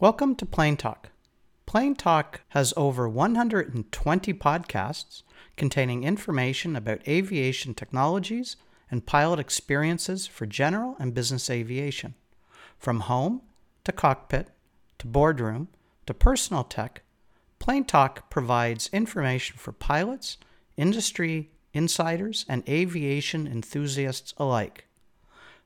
Welcome to Plane Talk. Plane Talk has over 120 podcasts containing information about aviation technologies and pilot experiences for general and business aviation. From home to cockpit to boardroom to personal tech, Plane Talk provides information for pilots, industry insiders, and aviation enthusiasts alike.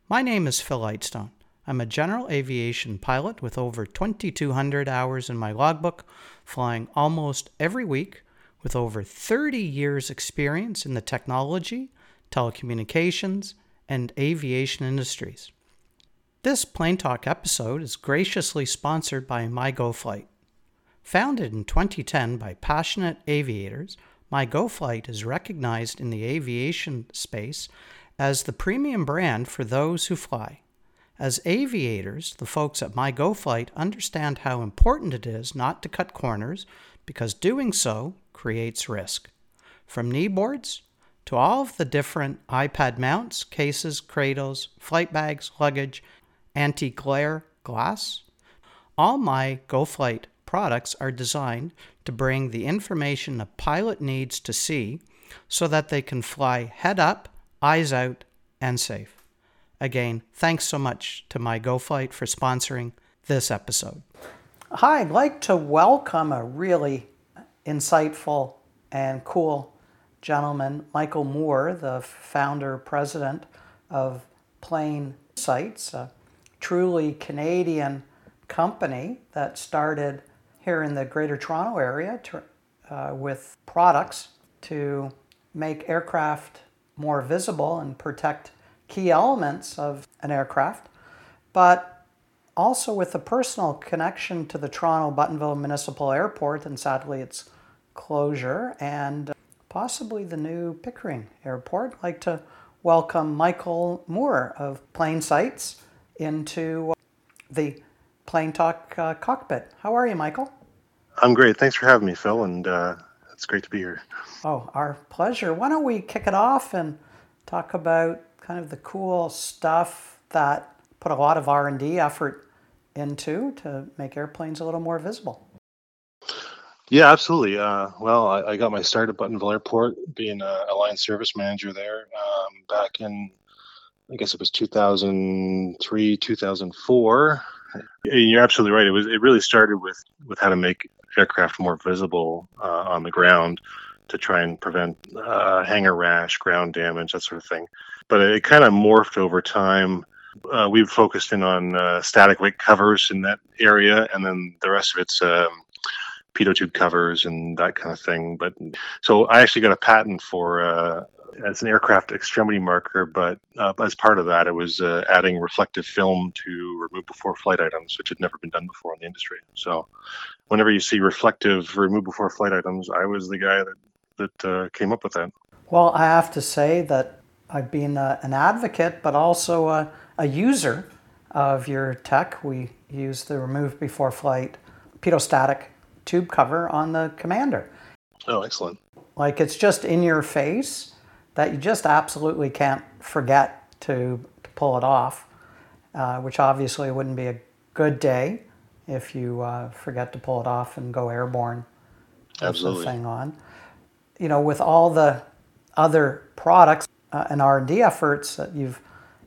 My name is Phil Lightstone. I'm a general aviation pilot with over 2,200 hours in my logbook, flying almost every week with over 30 years' experience in the technology, telecommunications, and aviation industries. This Plane Talk episode is graciously sponsored by MyGoFlight. Founded in 2010 by passionate aviators, MyGoFlight is recognized in the aviation space as the premium brand for those who fly. As aviators, the folks at my MyGoFlight understand how important it is not to cut corners because doing so creates risk. From knee boards to all of the different iPad mounts, cases, cradles, flight bags, luggage, anti glare glass, all MyGoFlight products are designed to bring the information a pilot needs to see so that they can fly head up, eyes out, and safe. Again, thanks so much to MyGoFlight for sponsoring this episode. Hi, I'd like to welcome a really insightful and cool gentleman, Michael Moore, the founder president of Plane Sights, a truly Canadian company that started here in the Greater Toronto area to, uh, with products to make aircraft more visible and protect key elements of an aircraft, but also with a personal connection to the Toronto Buttonville Municipal Airport and sadly its closure and possibly the new Pickering Airport. I'd like to welcome Michael Moore of Plane Sights into the Plane Talk uh, cockpit. How are you, Michael? I'm great. Thanks for having me, Phil, and uh, it's great to be here. Oh, our pleasure. Why don't we kick it off and talk about kind of the cool stuff that put a lot of R&D effort into to make airplanes a little more visible. Yeah, absolutely. Uh, well, I, I, got my start at Buttonville Airport, being a, a line service manager there um, back in, I guess it was 2003, 2004. You're absolutely right. It was. It really started with with how to make aircraft more visible uh, on the ground to try and prevent uh, hangar rash, ground damage, that sort of thing but it kind of morphed over time. Uh, we've focused in on uh, static wick covers in that area, and then the rest of it's um, pitot tube covers and that kind of thing. But so I actually got a patent for uh, as an aircraft extremity marker, but uh, as part of that, it was uh, adding reflective film to remove before flight items, which had never been done before in the industry. So, whenever you see reflective remove before flight items, I was the guy that that uh, came up with that. Well, I have to say that I've been uh, an advocate, but also a, a, user of your tech. We use the remove before flight pitot-static tube cover on the Commander. Oh, excellent. Like it's just in your face that you just absolutely can't forget to, to pull it off, uh, which obviously wouldn't be a good day if you uh, forget to pull it off and go airborne. Absolutely. the thing on. You know, with all the other products, uh, and R&D efforts that you've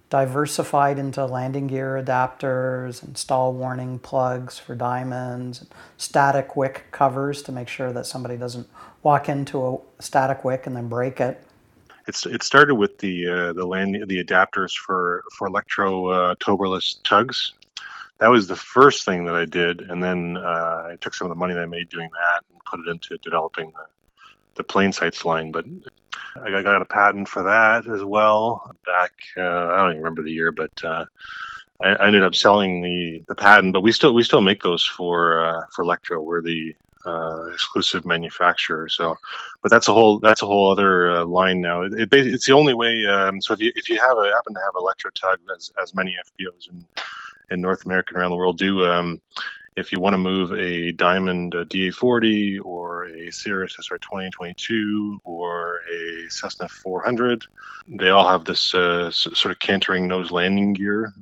diversified into landing gear adapters and stall warning plugs for diamonds, and static wick covers to make sure that somebody doesn't walk into a static wick and then break it. It's it started with the uh, the land the adapters for for Lektro uh, towbarless tugs. That was the first thing that I did, and then uh, I took some of the money that I made doing that and put it into developing the the plane sights line. But I got a patent for that as well back. Uh, I don't even remember the year, but uh, I, I, ended up selling the, the patent. But we still we still make those for uh, for Lektro. We're the uh, exclusive manufacturer. So, but that's a whole that's a whole other uh, line now. It, it, it's the only way. Um, so if you if you have a happen to have Lektro tug as as many FBOs in in North America and around the world do. Um, if you want to move a Diamond a DA40 or a Cirrus SR 2022 or a Cessna 400, they all have this uh, sort of castering nose landing gear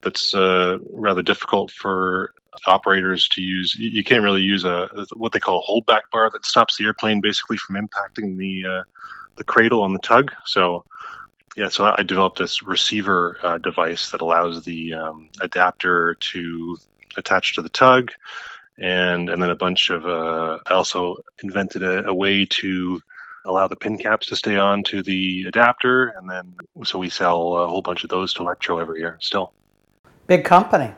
that's uh, rather difficult for operators to use. You can't really use a what they call a holdback bar that stops the airplane basically from impacting the uh, the cradle on the tug. So yeah, so I developed this receiver uh, device that allows the um, adapter to attach to the tug, and and then a bunch of. Uh, I also invented a, a way to allow the pin caps to stay on to the adapter, and then so we sell a whole bunch of those to Lektro every year. Still, big company.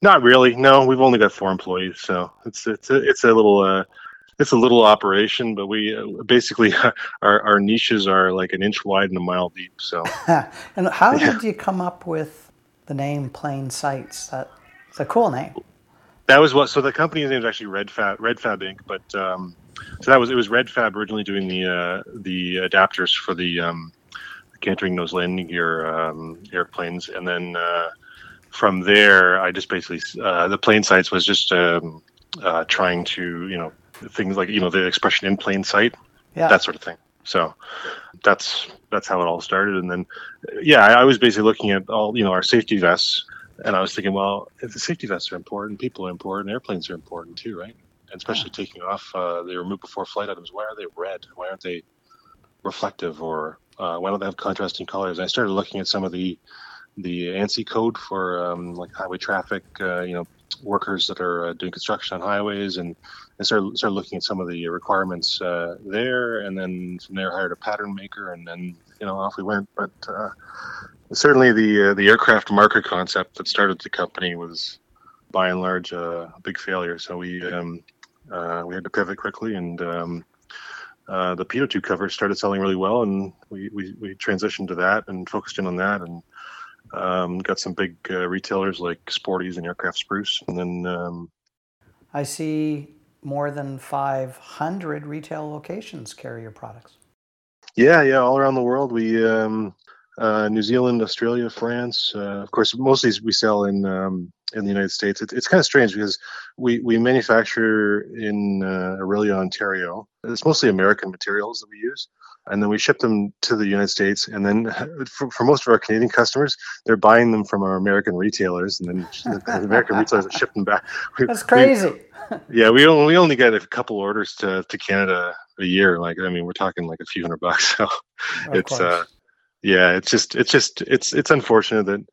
Not really. No, we've only got four employees, so it's it's a, it's a little uh, it's a little operation, but we uh, basically our our niches are like an inch wide and a mile deep. So, and how did you come up with the name Plane Sights? That it's a cool name. That was what. So the company's name is actually Red Fab Red Fab Inc. But um, so that was it was Red Fab originally doing the uh, the adapters for the um, castering nose landing gear um, airplanes, and then uh, from there I just basically uh, the Plane Sights was just um, uh, trying to you know things like you know the expression in plain sight, yeah. that sort of thing. So that's that's how it all started. And then, yeah, I, I was basically looking at all you know our safety vests, and I was thinking, well, if the safety vests are important, people are important, airplanes are important too, right? And especially yeah. taking off, uh, they removed before flight items. Why are they red? Why aren't they reflective or uh, why don't they have contrasting colors? And I started looking at some of the the ANSI code for um, like highway traffic, uh, you know, workers that are uh, doing construction on highways and, and started, started looking at some of the requirements uh, there. And then from there, hired a pattern maker and then, you know, off we went. But uh, certainly the, uh, the aircraft marker concept that started the company was by and large uh, a big failure. So we, um, uh, we had to pivot quickly and um, the Pitot tube cover started selling really well. And we, we, we transitioned to that and focused in on that. And um, got some big uh, retailers like Sporty's and Aircraft Spruce, and then um, I see more than 500 retail locations carry your products. Yeah, yeah, all around the world. We um, uh, New Zealand, Australia, France. Uh, of course, most of these we sell in um, in the United States. It, it's kind of strange because we we manufacture in uh, Orillia, Ontario. It's mostly American materials that we use, and then we ship them to the United States. And then for, for most of our Canadian customers, they're buying them from our American retailers, and then the American retailers ship them back. We, That's crazy. We, yeah, we only, we only get a couple orders to, to Canada a year. Like I mean, we're talking like a few hundred bucks. So of it's uh, yeah, it's just it's just it's it's unfortunate that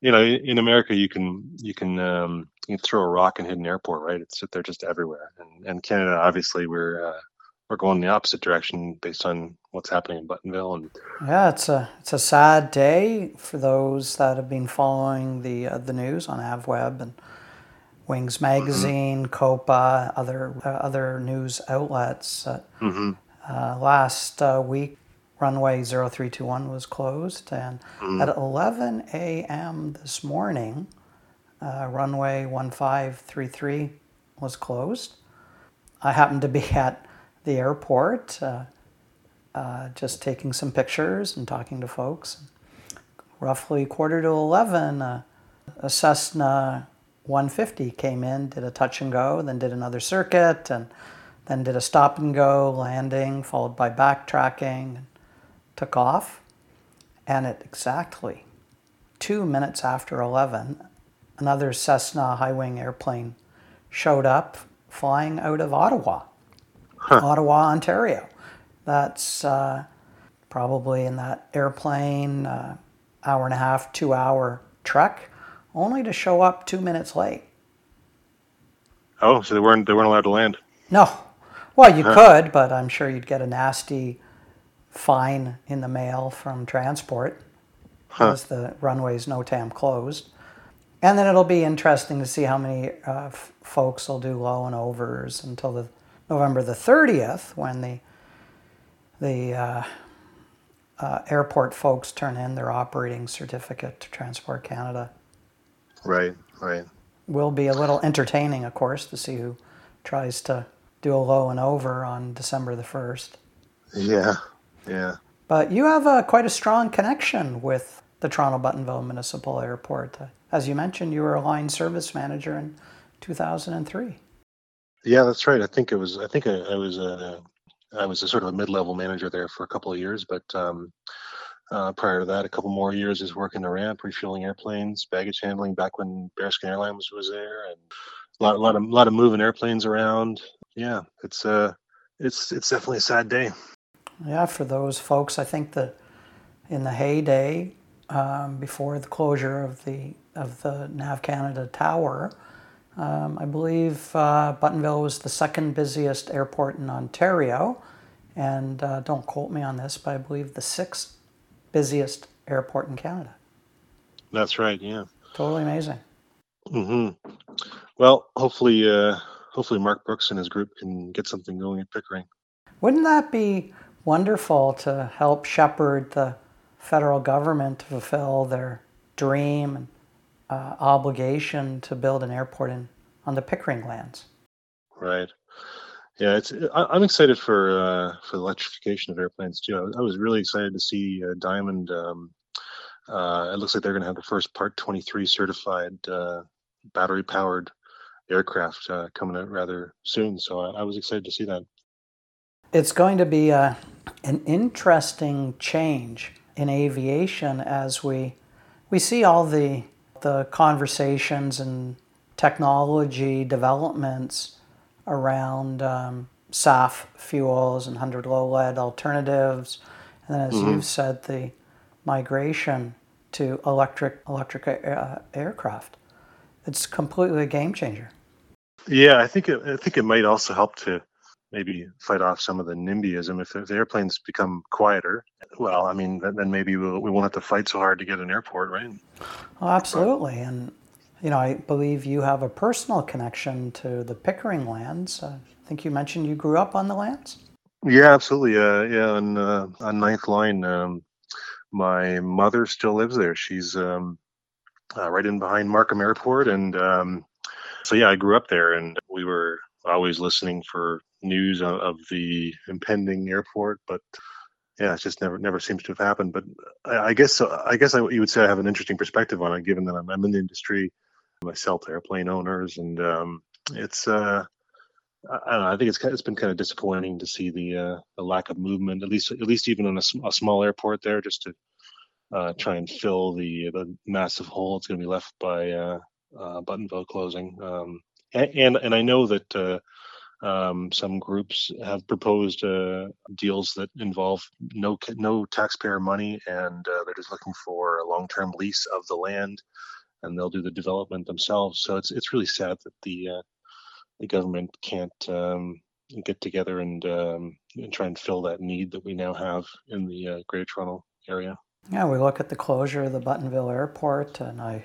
you know in America you can you can um, you can throw a rock and hit an airport, right? It's they're just everywhere. And and Canada, obviously, we're uh, we're going the opposite direction based on what's happening in Buttonville. And yeah, it's a it's a sad day for those that have been following the uh, the news on AvWeb and Wings mm-hmm. Magazine, mm-hmm. COPA, other uh, other news outlets. Uh, mm-hmm. last uh, week, runway 0321 was closed, and mm-hmm. at 11 a.m. this morning, uh, runway 1533 was closed. I happened to be at the airport, uh, uh, just taking some pictures and talking to folks. Roughly quarter to 11, uh, a Cessna 150 came in, did a touch and go, then did another circuit, and then did a stop and go landing, followed by backtracking, took off. And at exactly two minutes after 11, another Cessna high wing airplane showed up flying out of Ottawa huh. Ottawa, Ontario. That's uh, probably in that airplane, uh, hour and a half, two hour trek, only to show up two minutes late. Oh, so they weren't they weren't allowed to land. No, well you huh. could, but I'm sure you'd get a nasty fine in the mail from transport huh. because the runway's NOTAM closed. And then it'll be interesting to see how many uh, f- folks will do low and overs until the November the 30th when the the uh, uh, airport folks turn in their operating certificate to Transport Canada. Right, right. Will be a little entertaining, of course, to see who tries to do a low and over on December the 1st. Yeah, yeah. But you have a, quite a strong connection with the Toronto Buttonville Municipal Airport. As you mentioned, you were a line service manager in 2003. Yeah, that's right. I think it was. I think I, I was a. I was a sort of a mid-level manager there for a couple of years, but um, Uh, prior to that, a couple more years is working the ramp, refueling airplanes, baggage handling. Back when Bearskin Airlines was there, and a lot, a lot of, a lot of moving airplanes around. Yeah, it's uh, it's it's definitely a sad day. Yeah, for those folks, I think that in the heyday, um, before the closure of the of the Nav Canada Tower, um, I believe uh, Buttonville was the second busiest airport in Ontario, and uh, don't quote me on this, but I believe the sixth busiest airport in Canada. That's right. Yeah. Totally amazing. hmm Well, hopefully, uh, hopefully Mark Brooks and his group can get something going at Pickering. Wouldn't that be wonderful to help shepherd the federal government to fulfill their dream and uh, obligation to build an airport in on the Pickering lands? Right. Yeah, it's. I, am excited for uh, for the electrification of airplanes too. I, I was really excited to see uh, Diamond. Um, uh, it looks like they're going to have the first Part 23 certified uh, battery powered aircraft uh, coming out rather soon. So I, I, was excited to see that. It's going to be a, uh, an interesting change in aviation as we we see all the the conversations and technology developments around um, SAF fuels and 100 low lead alternatives. And then, as mm-hmm. you've said, the migration to electric electric uh, aircraft. It's completely a game changer. Yeah, I think it, I think it might also help to maybe fight off some of the NIMBYism. If, if the airplanes become quieter, well, I mean, then, then maybe we'll, we won't have to fight so hard to get an airport, right? Oh, absolutely. And you know, I believe you have a personal connection to the Pickering lands. I think you mentioned you grew up on the lands. Yeah, absolutely. Uh, yeah, on uh, on Ninth Line, um, my mother still lives there. She's um, uh, right in behind Markham Airport, and um, so yeah, I grew up there, and we were always listening for news of, the impending airport, but yeah, it just never never seems to have happened. But I, I guess I guess I, you would say I have an interesting perspective on it, given that I'm, I'm in the industry myself to airplane owners, and um, it's uh, I don't know. I think it's it's been kind of disappointing to see the uh, the lack of movement, at least at least even on a, a small airport there, just to uh, try and fill the the massive hole that's going to be left by uh, uh, Buttonville closing. Um, and and I know that. Uh, um, some groups have proposed uh, deals that involve no no taxpayer money, and uh, they're just looking for a long-term lease of the land and they'll do the development themselves. So it's it's really sad that the uh, the government can't um, get together and, um, and try and fill that need that we now have in the uh, Greater Toronto area. Yeah, we look at the closure of the Buttonville Airport, and I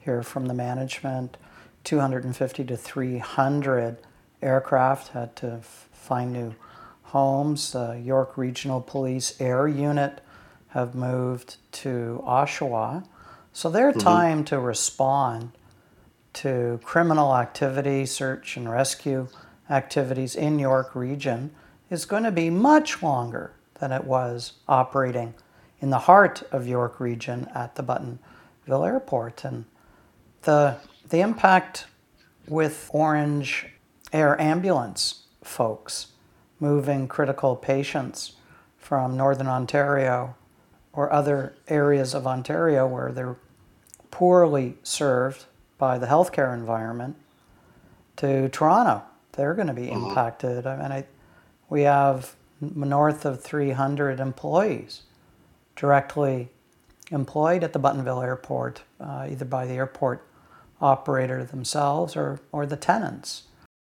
hear from the management 250 to 300 aircraft had to find new homes. The York Regional Police Air Unit have moved to Oshawa. So their mm-hmm. time to respond to criminal activity, search and rescue activities in York Region is going to be much longer than it was operating in the heart of York Region at the Buttonville Airport. And the, the impact with Ornge Air Ambulance folks moving critical patients from Northern Ontario or other areas of Ontario where they're poorly served by the healthcare environment to Toronto. They're going to be mm-hmm. impacted. I mean, I, we have north of 300 employees directly employed at the Buttonville Airport, uh, either by the airport operator themselves or, or the tenants.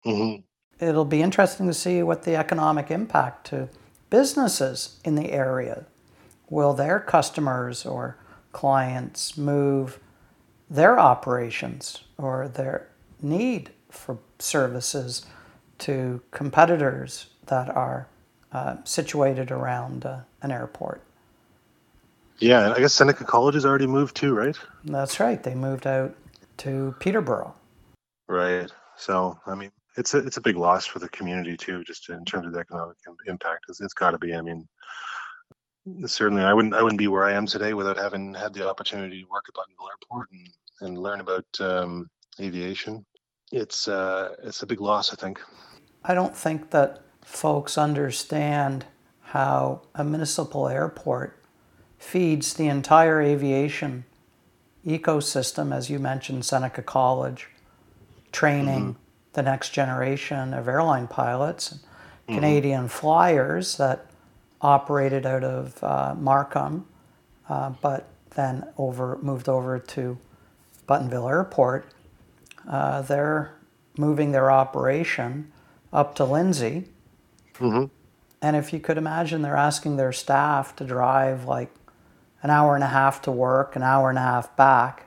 Mm-hmm. It'll be interesting to see what the economic impact to businesses in the area. Will their customers or clients move their operations or their need for services to competitors that are uh, situated around uh, an airport. Yeah, I guess Seneca College has already moved too, right? That's right. They moved out to Peterborough. Right. So, I mean, it's a it's a big loss for the community too, just in terms of the economic impact. it's, it's got to be. I mean, certainly, I wouldn't I wouldn't be where I am today without having had the opportunity to work at Buttonville Airport and and learn about um, aviation. It's uh, it's a big loss, I think. I don't think that folks understand how a municipal airport feeds the entire aviation ecosystem, as you mentioned, Seneca College, training the next generation of airline pilots, and Canadian flyers that operated out of uh, Markham, uh, but then over moved over to Buttonville Airport. Uh, they're moving their operation up to Lindsay. hmm And if you could imagine, they're asking their staff to drive like an hour and a half to work, an hour and a half back.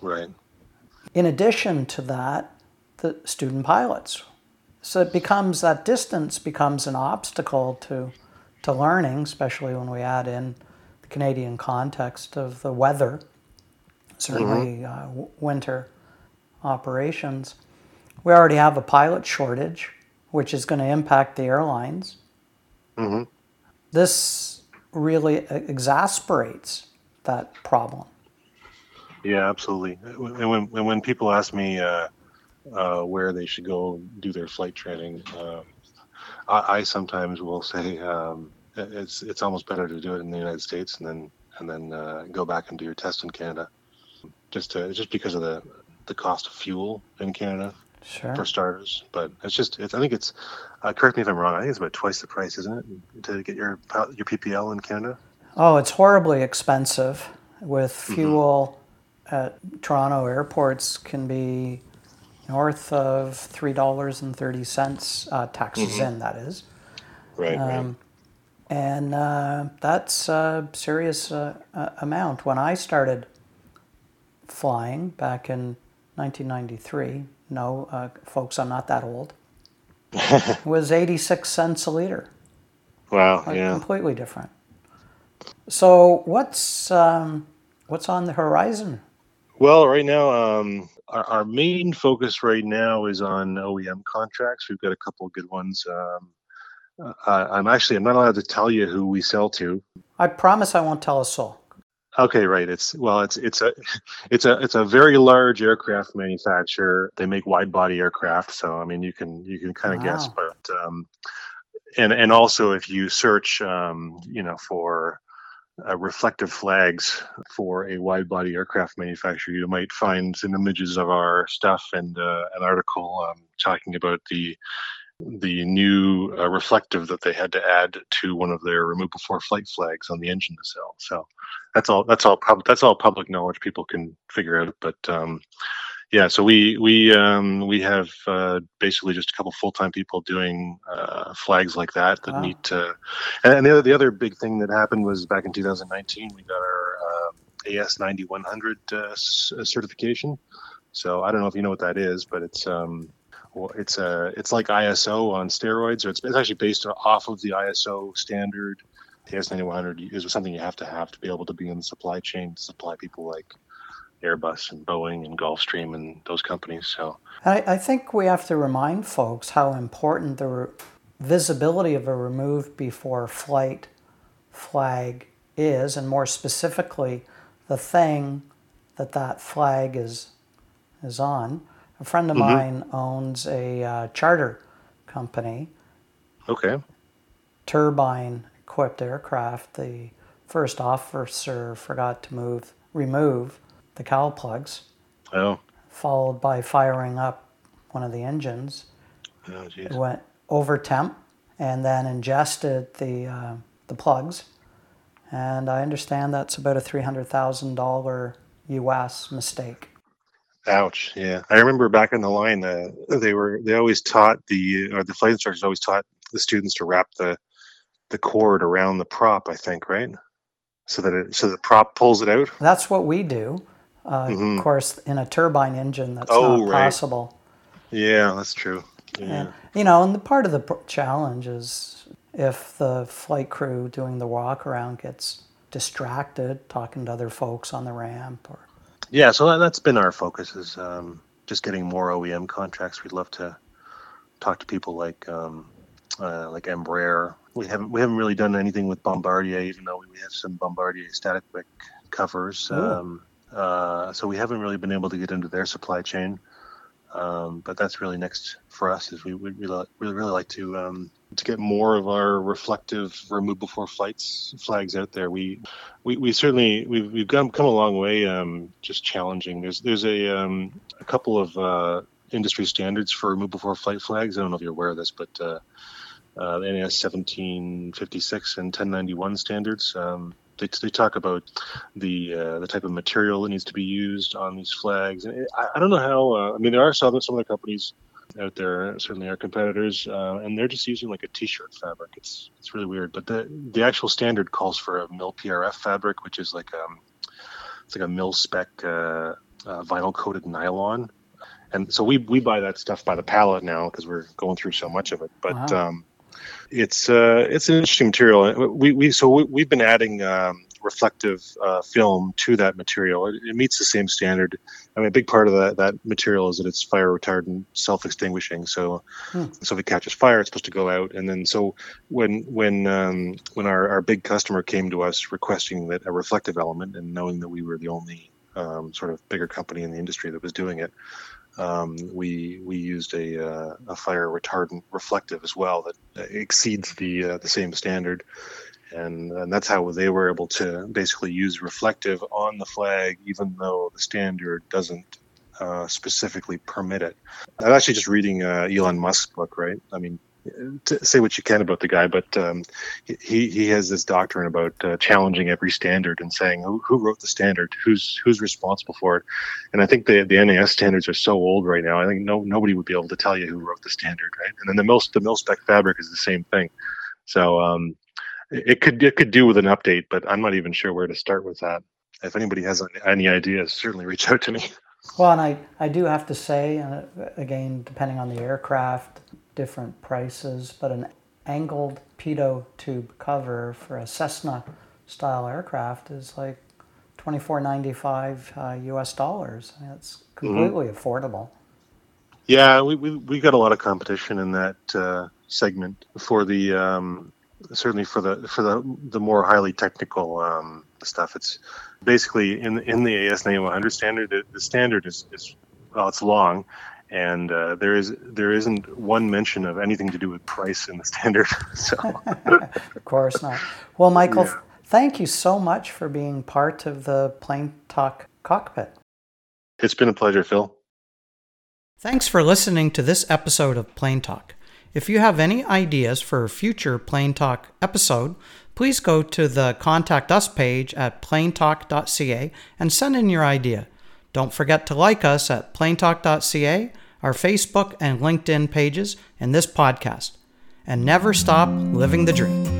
Right. In addition to that, the student pilots. So it becomes that distance becomes an obstacle to to learning, especially when we add in the Canadian context of the weather, certainly uh, w- winter operations. We already have a pilot shortage, which is going to impact the airlines. Mm-hmm. This really exasperates that problem. Yeah, absolutely. And when when people ask me uh, uh, where they should go do their flight training, um, I, I sometimes will say um, it's it's almost better to do it in the United States and then and then uh, go back and do your test in Canada, just to just because of the the cost of fuel in Canada Sure. for starters. But it's just it's I think it's uh, correct me if I'm wrong. I think it's about twice the price, isn't it, to get your your PPL in Canada? Oh, it's horribly expensive. With fuel at Toronto airports can be north of three dollars and thirty cents, uh, taxes in. That is, Right. um, and uh, that's a serious uh, amount. When I started flying back in 1993, no, uh, folks, I'm not that old. it was 86 cents a liter. wow. Like, Yeah. completely different. So what's um, what's on the horizon? Well, right now, um, our, our main focus right now is on OEM contracts. We've got a couple of good ones. Um, uh, I'm actually I'm not allowed to tell you who we sell to. I promise I won't tell a soul. Okay, right. It's well, it's it's a it's a it's a very large aircraft manufacturer. They make wide body aircraft, so I mean you can you can kind of guess, but um, and and also if you search, um, you know, for uh, reflective flags for a wide body aircraft manufacturer, you might find some images of our stuff and uh, an article um, talking about the the new uh, reflective that they had to add to one of their remove before flight flags on the engine nacelle. So that's all. That's all. Pub- that's all public knowledge. People can figure out. But um, yeah, so we we um, we have uh, basically just a couple full time people doing uh, flags like that that Wow. need to. And, the other the other big thing that happened was back in 2019 we got our uh, AS 9100 uh, s- uh, certification. So I don't know if you know what that is, but it's um, it's uh, it's like ISO on steroids, or it's, it's actually based off of the ISO standard. The AS 9100 is something you have to have to be able to be in the supply chain to supply people like Airbus and Boeing and Gulfstream and those companies. So I, I think we have to remind folks how important the re- visibility of a removed before flight flag is, and more specifically, the thing that that flag is is on. A friend of mine owns a uh, charter company, okay, turbine equipped aircraft. The first officer forgot to move remove the cowl plugs, oh, followed by firing up one of the engines. oh, It went over temp and then ingested the uh, the plugs. And I understand that's about a three hundred thousand dollar U.S. mistake. Ouch. Yeah, I remember back in the line, uh, they were they always taught the or the flight instructors always taught the students to wrap the the cord around the prop. I think right, so that it so the prop pulls it out. That's what we do. Uh, Mhm. Of course, in a turbine engine, that's Oh, not right. possible. Yeah, that's true. Yeah. And, you know, and the part of the challenge is if the flight crew doing the walk around gets distracted talking to other folks on the ramp or Yeah, so that, that's been our focus is um, just getting more OEM contracts. We'd love to talk to people like um, uh, like Embraer. We haven't we haven't really done anything with Bombardier, even though we have some Bombardier static wick covers. Um, uh, so we haven't really been able to get into their supply chain. Um, but that's really next for us. Is we would really, really, really like to um, to get more of our reflective remove before flights flags out there. We we, we certainly we've, we've come come a long way. Um, just challenging. There's there's a um, a couple of uh, industry standards for remove before flight flags. I don't know if you're aware of this, but uh, uh, the NAS 1756 and 1091 standards. Um, they, they talk about the uh, the type of material that needs to be used on these flags. And I, I don't know how. Uh, I mean, there are some some other companies out there, certainly our competitors, uh, and they're just using like a t-shirt fabric. It's it's really weird. But the the actual standard calls for a mil PRF fabric, which is like um it's like a mil spec uh, uh, vinyl coated nylon. And so we, we buy that stuff by the pallet now because we're going through so much of it. But wow. um, it's uh, it's an interesting material. We, we so we, have been adding um, reflective uh, film to that material. It, it, meets the same standard. I mean, a big part of that that material is that it's fire retardant, self-extinguishing. So, hmm. so if it catches fire, it's supposed to go out. And then so when when um, when our, our big customer came to us requesting that a reflective element, and knowing that we were the only um, sort of bigger company in the industry that was doing it, um, we we used a, uh, a fire retardant reflective as well that exceeds the uh, the same standard, and and that's how they were able to basically use reflective on the flag, even though the standard doesn't uh, specifically permit it. I'm actually just reading uh, Elon Musk's book, right? I mean, say what you can about the guy, but um, he he has this doctrine about uh, challenging every standard and saying who, who wrote the standard, who's who's responsible for it, and I think the the NAS standards are so old right now. I think no nobody would be able to tell you who wrote the standard, right? And then the mil the mil spec fabric is the same thing. So um, it could it could do with an update, but I'm not even sure where to start with that. If anybody has any ideas, certainly reach out to me. Well, and I, I do have to say, uh, again, depending on the aircraft, different prices, but an angled pitot tube cover for a Cessna style aircraft is like twenty four ninety five uh, U.S. dollars. It's mm-hmm. completely mm-hmm. affordable. Yeah, we, we we got a lot of competition in that uh, segment for the um, certainly for the for the the more highly technical um, stuff. It's basically in in the AS9100 100 standard. The, the standard is is well, it's long, and uh, there is there isn't one mention of anything to do with price in the standard. so, of course not. Well, Michael, yeah. thank you so much for being part of the Plane Talk cockpit. It's been a pleasure, Phil. Thanks for listening to this episode of Plane Talk. If you have any ideas for a future Plane Talk episode, please go to the Contact Us page at planetalk.ca and send in your idea. Don't forget to like us at planetalk.ca, our Facebook and LinkedIn pages, and this podcast. And never stop living the dream.